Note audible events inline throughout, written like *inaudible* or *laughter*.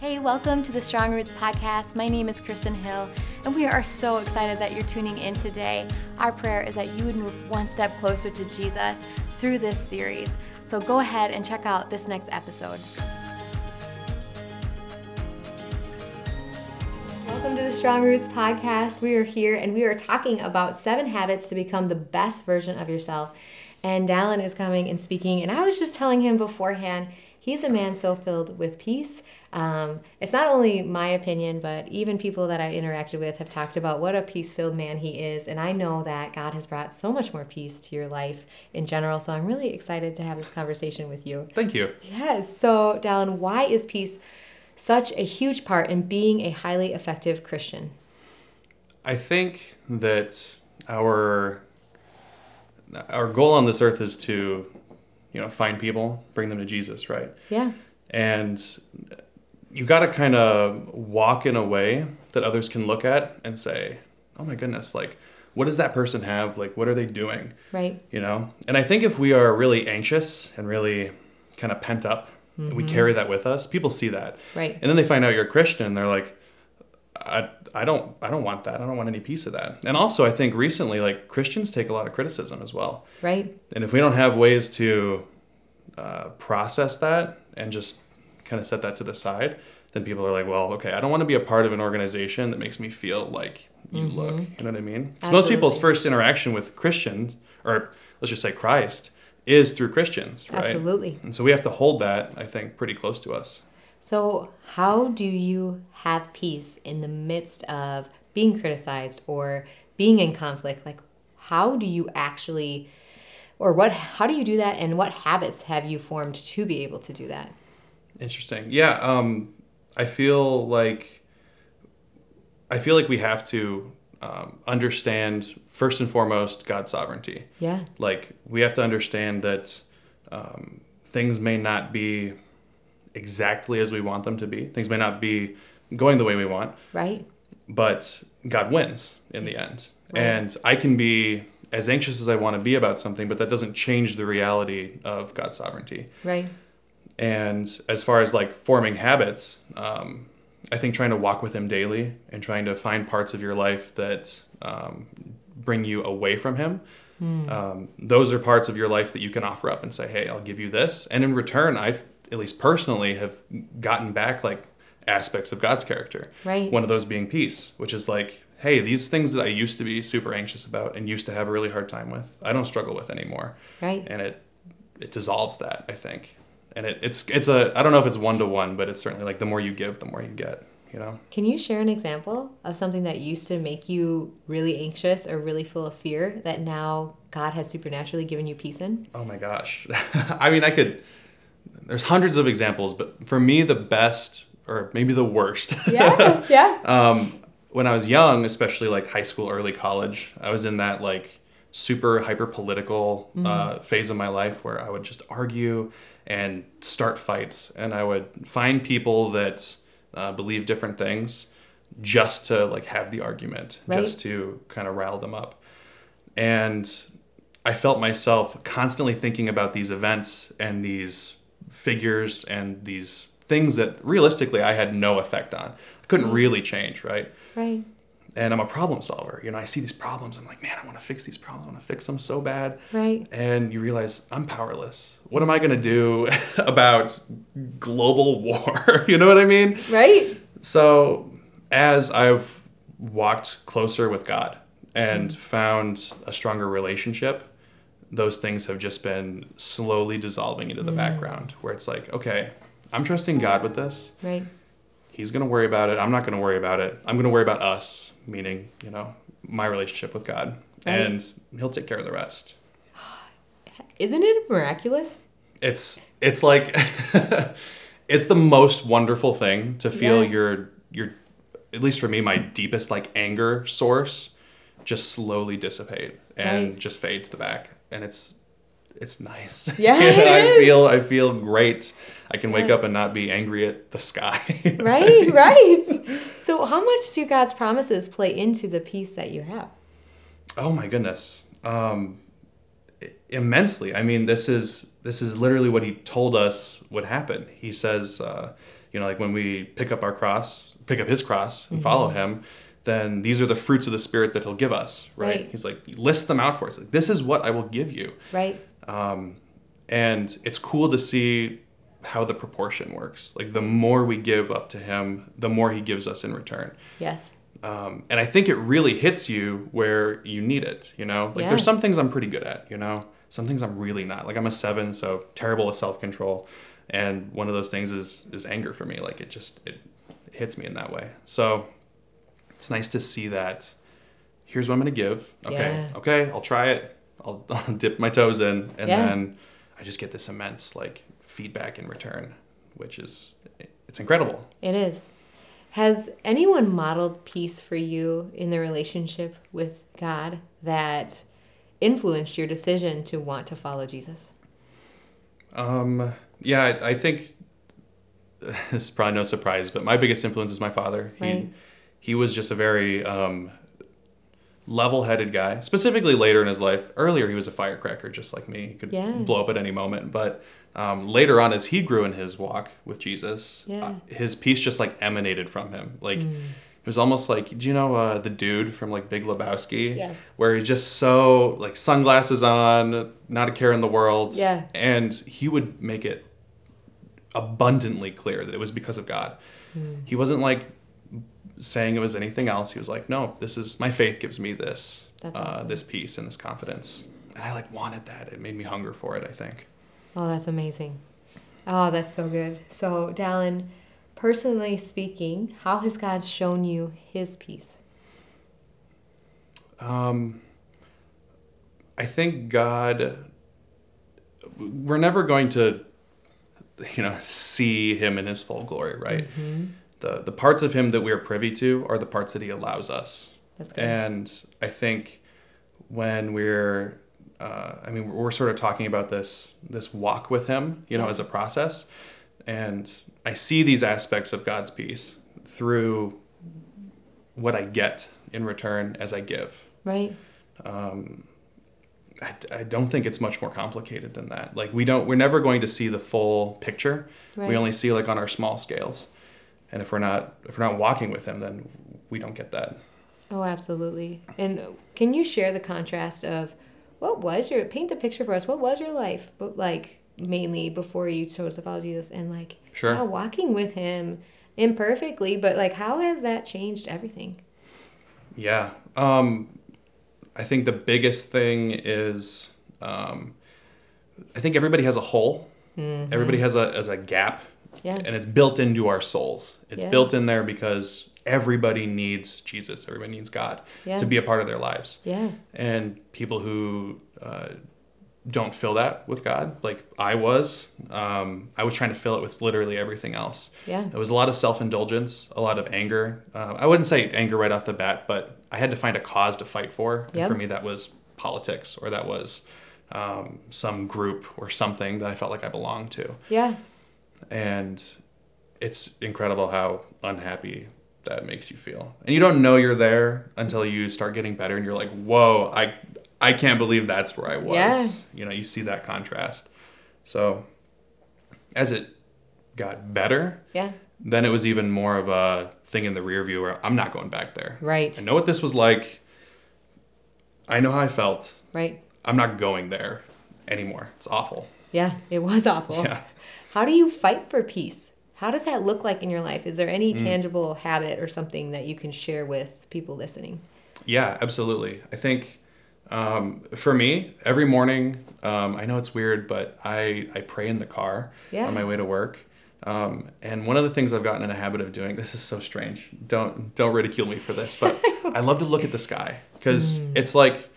Hey, welcome to the Strong Roots Podcast. My name is Kristen Hill, and we are so excited that you're tuning in today. Our prayer is that you would move one step closer to Jesus through this series. So go ahead and check out this next episode. Welcome to the Strong Roots Podcast. We are here and we are talking about seven habits to become the best version of yourself. And Dallin is coming and speaking, and I was just telling him beforehand he's a man so filled with peace. Um, it's not only my opinion, but even people that I've interacted with have talked about what a peace filled man he is. And I know that God has brought so much more peace to your life in general. So I'm really excited to have this conversation with you. Thank you. Yes. So, Dallin, why is peace such a huge part in being a highly effective Christian? I think that our our goal on this earth is to you know, find people, bring them to Jesus, right? Yeah. And you got to kind of walk in a way that others can look at and say, "Oh my goodness, like what does that person have? Like what are they doing?" Right. You know? And I think if we are really anxious and really kind of pent up, mm-hmm. we carry that with us, people see that. Right. And then they find out you're a Christian and they're like, I, I don't I don't want that. I don't want any piece of that. And also I think recently like Christians take a lot of criticism as well. Right. And if we don't have ways to uh, process that and just kind of set that to the side, then people are like, well, okay, I don't want to be a part of an organization that makes me feel like you mm-hmm. look. You know what I mean? So most people's first interaction with Christians, or let's just say Christ, is through Christians, right? Absolutely. And so we have to hold that, I think, pretty close to us. So, how do you have peace in the midst of being criticized or being in conflict? Like, how do you actually, or what, how do you do that, and what habits have you formed to be able to do that? Interesting. Yeah. Um, I feel like, I feel like we have to um, understand first and foremost God's sovereignty. Yeah. Like we have to understand that um, things may not be exactly as we want them to be. Things may not be going the way we want. Right. But God wins in the end. Right. And I can be as anxious as I want to be about something, but that doesn't change the reality of God's sovereignty. Right. And as far as like forming habits, um, I think trying to walk with Him daily and trying to find parts of your life that um, bring you away from Him. Mm. Um, those are parts of your life that you can offer up and say, "Hey, I'll give you this," and in return, I've at least personally, have gotten back like aspects of God's character. Right. One of those being peace, which is like, hey, these things that I used to be super anxious about and used to have a really hard time with, I don't struggle with anymore. Right. And it it dissolves that, I think. And it, it's it's a I don't know if it's one to one, but it's certainly like the more you give, the more you get. You know. Can you share an example of something that used to make you really anxious or really full of fear that now God has supernaturally given you peace in? Oh my gosh. *laughs* I mean, I could there's hundreds of examples, but for me, the best or maybe the worst. Yeah, yeah. *laughs* um, when I was young, especially like high school, early college, I was in that like super hyper political mm-hmm. uh, phase of my life where I would just argue and start fights, and I would find people that uh, believe different things just to like have the argument, right. just to kind of rile them up. And I felt myself constantly thinking about these events and these figures and these things that realistically I had no effect on. Couldn't mm. really change, right? Right. And I'm a problem solver. You know, I see these problems. I'm like, man, I want to fix these problems. I want to fix them so bad. Right. And you realize I'm powerless. What am I going to do *laughs* about global *laughs* war? *laughs* you know what I mean? Right. So as I've walked closer with God and mm. found a stronger relationship, those things have just been slowly dissolving into the mm. background where it's like, okay, I'm trusting God with this. Right. He's going to worry about it. I'm not going to worry about it. I'm going to worry about us, meaning, you know, my relationship with God. Right. And he'll take care of the rest. *sighs* Isn't it miraculous? It's it's like *laughs* it's the most wonderful thing to feel yeah. your your at least for me my deepest like anger source just slowly dissipate and right. just fade to the back and it's it's nice. *laughs* Yeah, I feel I feel great. I can wake yeah. up and not be angry at the sky. *laughs* right, right. So, how much do God's promises play into the peace that you have? Oh my goodness, um, immensely. I mean, this is this is literally what He told us would happen. He says uh, you know, like when we pick up our cross, pick up his cross and follow him, then these are the fruits of the spirit that he'll give us, right? Right. He's like list them out for us. Like, this is what I will give you. Right. Um, and it's cool to see how the proportion works. Like the more we give up to him, the more he gives us in return. Yes. Um, and I think it really hits you where you need it. You know, like Yeah. there's some things I'm pretty good at. You know, some things I'm really not. Like I'm a seven, so terrible with self control. And one of those things is is anger for me. Like it just it hits me in that way. So it's nice to see that. Here's what I'm gonna give. Okay, Yeah. okay, I'll try it. I'll, *laughs* I'll dip my toes in, and Yeah. then I just get this immense like feedback in return, which is it's incredible. It is. Has anyone modeled peace for you in the relationship with God that influenced your decision to want to follow Jesus? Um, yeah, I, I think *laughs* this is probably no surprise, but my biggest influence is my father. He he was just a very um, level-headed guy. Specifically, later in his life. Earlier, he was a firecracker, just like me. He could Yeah. blow up at any moment. But um, later on, as he grew in his walk with Jesus, Yeah. uh, his peace just like emanated from him. Like Mm. it was almost like, do you know uh, the dude from like Big Lebowski? Yes. Where he's just so like sunglasses on, not a care in the world. Yeah. And he would make it abundantly clear that it was because of God. Hmm. He wasn't like saying it was anything else. He was like, no, this is my faith gives me this, uh, this peace and this confidence. And I like wanted that. It made me hunger for it. I think. Oh, that's amazing. Oh, that's so good. So, Dallin, personally speaking, how has God shown you his peace? Um, I think God. We're never going to, you know, see Him in His full glory, right? The the parts of Him that we are privy to are the parts that He allows us. That's good. And I think when we're, uh, I mean, we're sort of talking about this this walk with Him, you know, Yeah. as a process, and I see these aspects of God's peace through what I get in return as I give. right? Um, I, I don't think it's much more complicated than that. Like we don't, we're never going to see the full picture. Right. We only see like on our small scales, and if we're not if we're not walking with Him, then we don't get that. Oh, absolutely. And can you share the contrast of what was your paint the picture for us? What was your life, but like mainly before you chose to follow Jesus, and like Sure. now walking with Him imperfectly, but like how has that changed everything? Yeah. Um, I think the biggest thing is um, I think everybody has a hole. Everybody has a as a gap, Mm-hmm. Yeah. and it's built into our souls. It's Yeah. built in there because everybody needs Jesus. Everybody needs God Yeah. to be a part of their lives. Yeah. And people who uh, don't fill that with God, like I was, um, I was trying to fill it with literally everything else. Yeah. There was a lot of self indulgence, a lot of anger. Uh, I wouldn't say anger right off the bat, but I had to find a cause to fight for. And Yep. for me, that was politics or that was um, some group or something that I felt like I belonged to. Yeah. And it's incredible how unhappy that makes you feel. And you don't know you're there until you start getting better and you're like, whoa, I, I can't believe that's where I was. Yeah. You know, you see that contrast. So as it got better, Yeah. then it was even more of a thing in the rear view where I'm not going back there. Right. I know what this was like. I know how I felt. Right. I'm not going there anymore. It's awful. Yeah. It was awful. Yeah. How do you fight for peace? How does that look like in your life? Is there any Mm. tangible habit or something that you can share with people listening? Yeah, absolutely. I think um, for me, every morning, um, I know it's weird, but I, I pray in the car Yeah. on my way to work. Um, and one of the things I've gotten in a habit of doing, this is so strange. Don't don't ridicule me for this, but *laughs* I love to look at the sky because it's like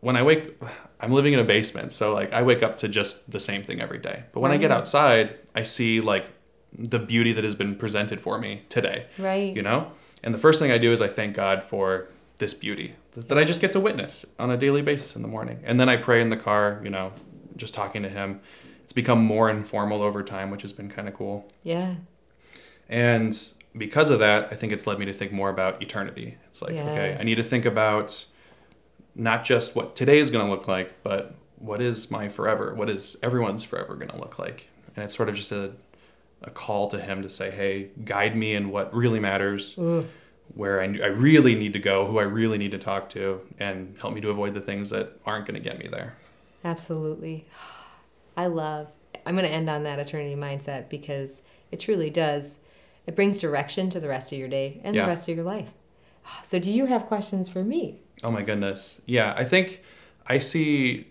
when I wake, I'm living in a basement, so like I wake up to just the same thing every day. But when I get outside, I see like the beauty that has been presented for me today Right. you know? And the first thing i do is i thank god for this beauty that i just get to witness on a daily basis in the morning. And then i pray in the car you know just talking to him. It's become more informal over time which has been kind of cool. Yeah. and because of that i think it's led me to think more about eternity. It's like okay i need to think about not just what today is going to look like but what is my forever what is everyone's forever going to look like and it's sort of just a a call to Him to say, "Hey, guide me in what really matters." Where I, I really need to go, who I really need to talk to, and help me to avoid the things that aren't going to get me there. Absolutely. *sighs* I love, I'm going to end on that eternity mindset because it truly does. It brings direction to the rest of your day and Yeah. the rest of your life. *sighs* So, do you have questions for me? Oh my goodness. Yeah, I think I see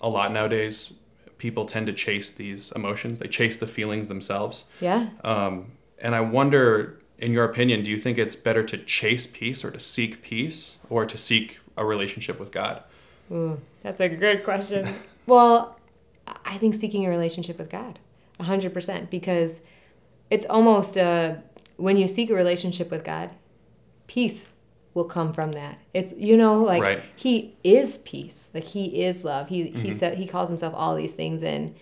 a lot nowadays. People tend to chase these emotions. They chase the feelings themselves. Yeah. Um, and I wonder, in your opinion, do you think it's better to chase peace or to seek peace or to seek a relationship with God? Ooh, that's a good question. *laughs* well, I think seeking a relationship with God, 100%, because it's almost uh, when you seek a relationship with God, peace will come from that. It's you know like Right. he is peace. Like he is love. He he said he calls himself all these things and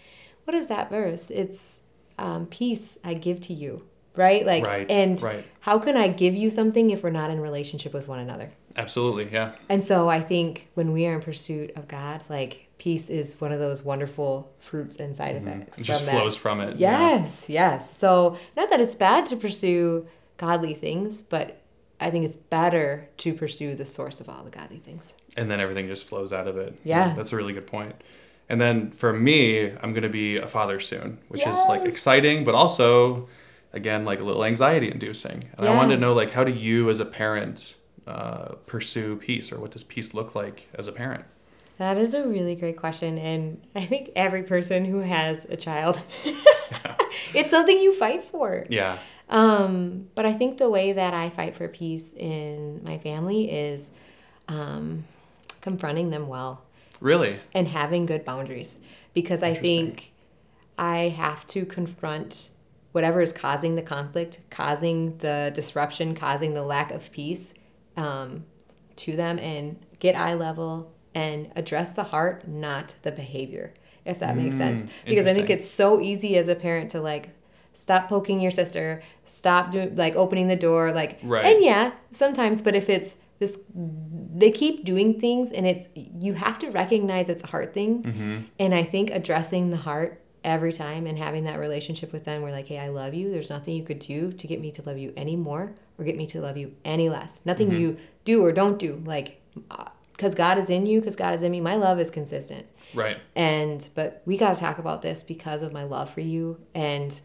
what is that verse? It's um, peace I give to you. Right? Like Right, and right. how can I give you something if we're not in relationship with one another? Absolutely, yeah. And so I think when we are in pursuit of God, like peace is one of those wonderful fruits and side effects It just from that. flows from it. yeah. Yes, yes. So not that it's bad to pursue godly things, but I think it's better to pursue the source of all the godly things. and then everything just flows out of it. Yeah. that's a really good point. And then for me, I'm going to be a father soon, which is like exciting, but also, again, like a little anxiety inducing. And I wanted to know, like, how do you as a parent uh, pursue peace, or what does peace look like as a parent? That is a really great question. And I think every person who has a child, *laughs* *laughs* it's something you fight for. Yeah, Um, but I think the way that I fight for peace in my family is um, confronting them well really. and having good boundaries because I think I have to confront whatever is causing the conflict, causing the disruption, causing the lack of peace um, to them and get eye level and address the heart, not the behavior, if that makes sense. Because I think it's so easy as a parent to like stop poking your sister, stop doing like opening the door, like Right. and yeah, sometimes, but if it's this they keep doing things and it's you have to recognize it's a heart thing Mm-hmm. and i think addressing the heart every time and having that relationship with them where like hey i love you there's nothing you could do to get me to love you any more or get me to love you any less nothing Mm-hmm. you do or don't do like because god is in you because god is in me my love is consistent Right. and but we got to talk about this because of my love for you and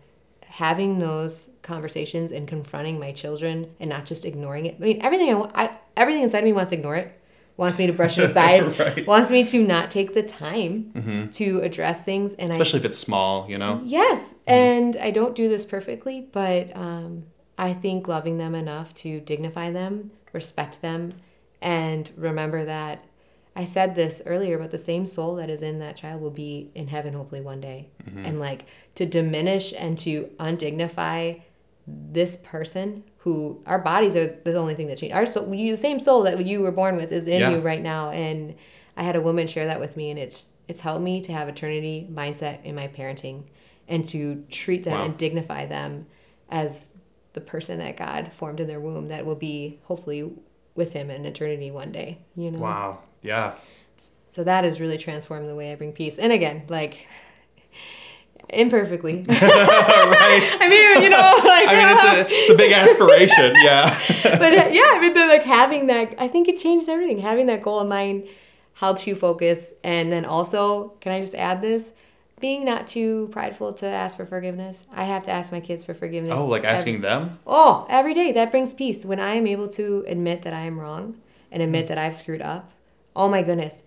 having those conversations and confronting my children and not just ignoring it. I mean, everything I, wa- I everything inside of me wants to ignore it, wants me to brush it *laughs* aside, Right. wants me to not take the time to address things. And Especially if it's small, you know? I yes, and I don't do this perfectly, but um, I think loving them enough to dignify them, respect them, and remember that I said this earlier, but the same soul that is in that child will be in heaven hopefully one day. Mm-hmm. And like to diminish and to undignify this person who our bodies are the only thing that change. Our soul, you, the same soul that you were born with is in Yeah. you right now. And I had a woman share that with me, and it's it's helped me to have eternity mindset in my parenting and to treat them Wow. and dignify them as the person that God formed in their womb that will be hopefully with Him in eternity one day. You know. Wow. Yeah. So that has really transformed the way I bring peace. And again, like imperfectly. *laughs* right. I mean, you know, like *laughs* I mean, it's a, it's a big *laughs* aspiration. Yeah. but uh, yeah, I mean, the, like having that, I think it changes everything. Having that goal in mind helps you focus, and then also, can I just add this? Being not too prideful to ask for forgiveness. I have to ask my kids for forgiveness. oh, like every- asking them? Oh, every day. That brings peace. When I am able to admit that I am wrong and admit that I've screwed up, oh my goodness.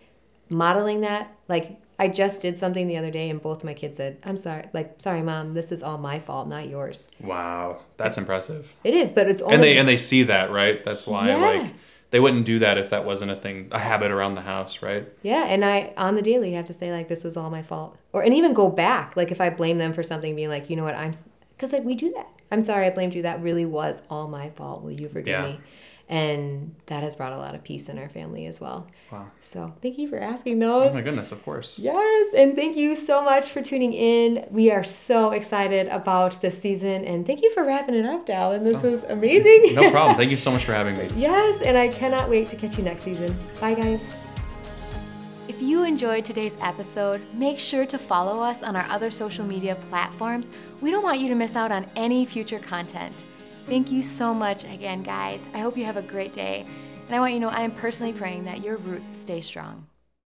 Modeling that, like, I just did something the other day and both my kids said, I'm sorry. Like, sorry, mom, this is all my fault, not yours. Wow. That's impressive. It is, but it's only. And they and they see that, right? That's why Yeah. like they wouldn't do that if that wasn't a thing, a habit around the house, right? Yeah, and I on the daily have to say like this was all my fault, or and even go back like if I blame them for something, being like, you know what, I'm because like we do that. I'm sorry, I blamed you. That really was all my fault. Will you forgive Yeah. me? And that has brought a lot of peace in our family as well. Wow. So thank you for asking those. Oh my goodness, of course. Yes, and thank you so much for tuning in. We are so excited about this season, and thank you for wrapping it up, Dallin. This oh. was amazing. No problem. Thank you so much for having me. *laughs* yes, and I cannot wait to catch you next season. Bye, guys. If you enjoyed today's episode, make sure to follow us on our other social media platforms. We don't want you to miss out on any future content. Thank you so much again, guys. I hope you have a great day. And I want you to know I am personally praying that your roots stay strong.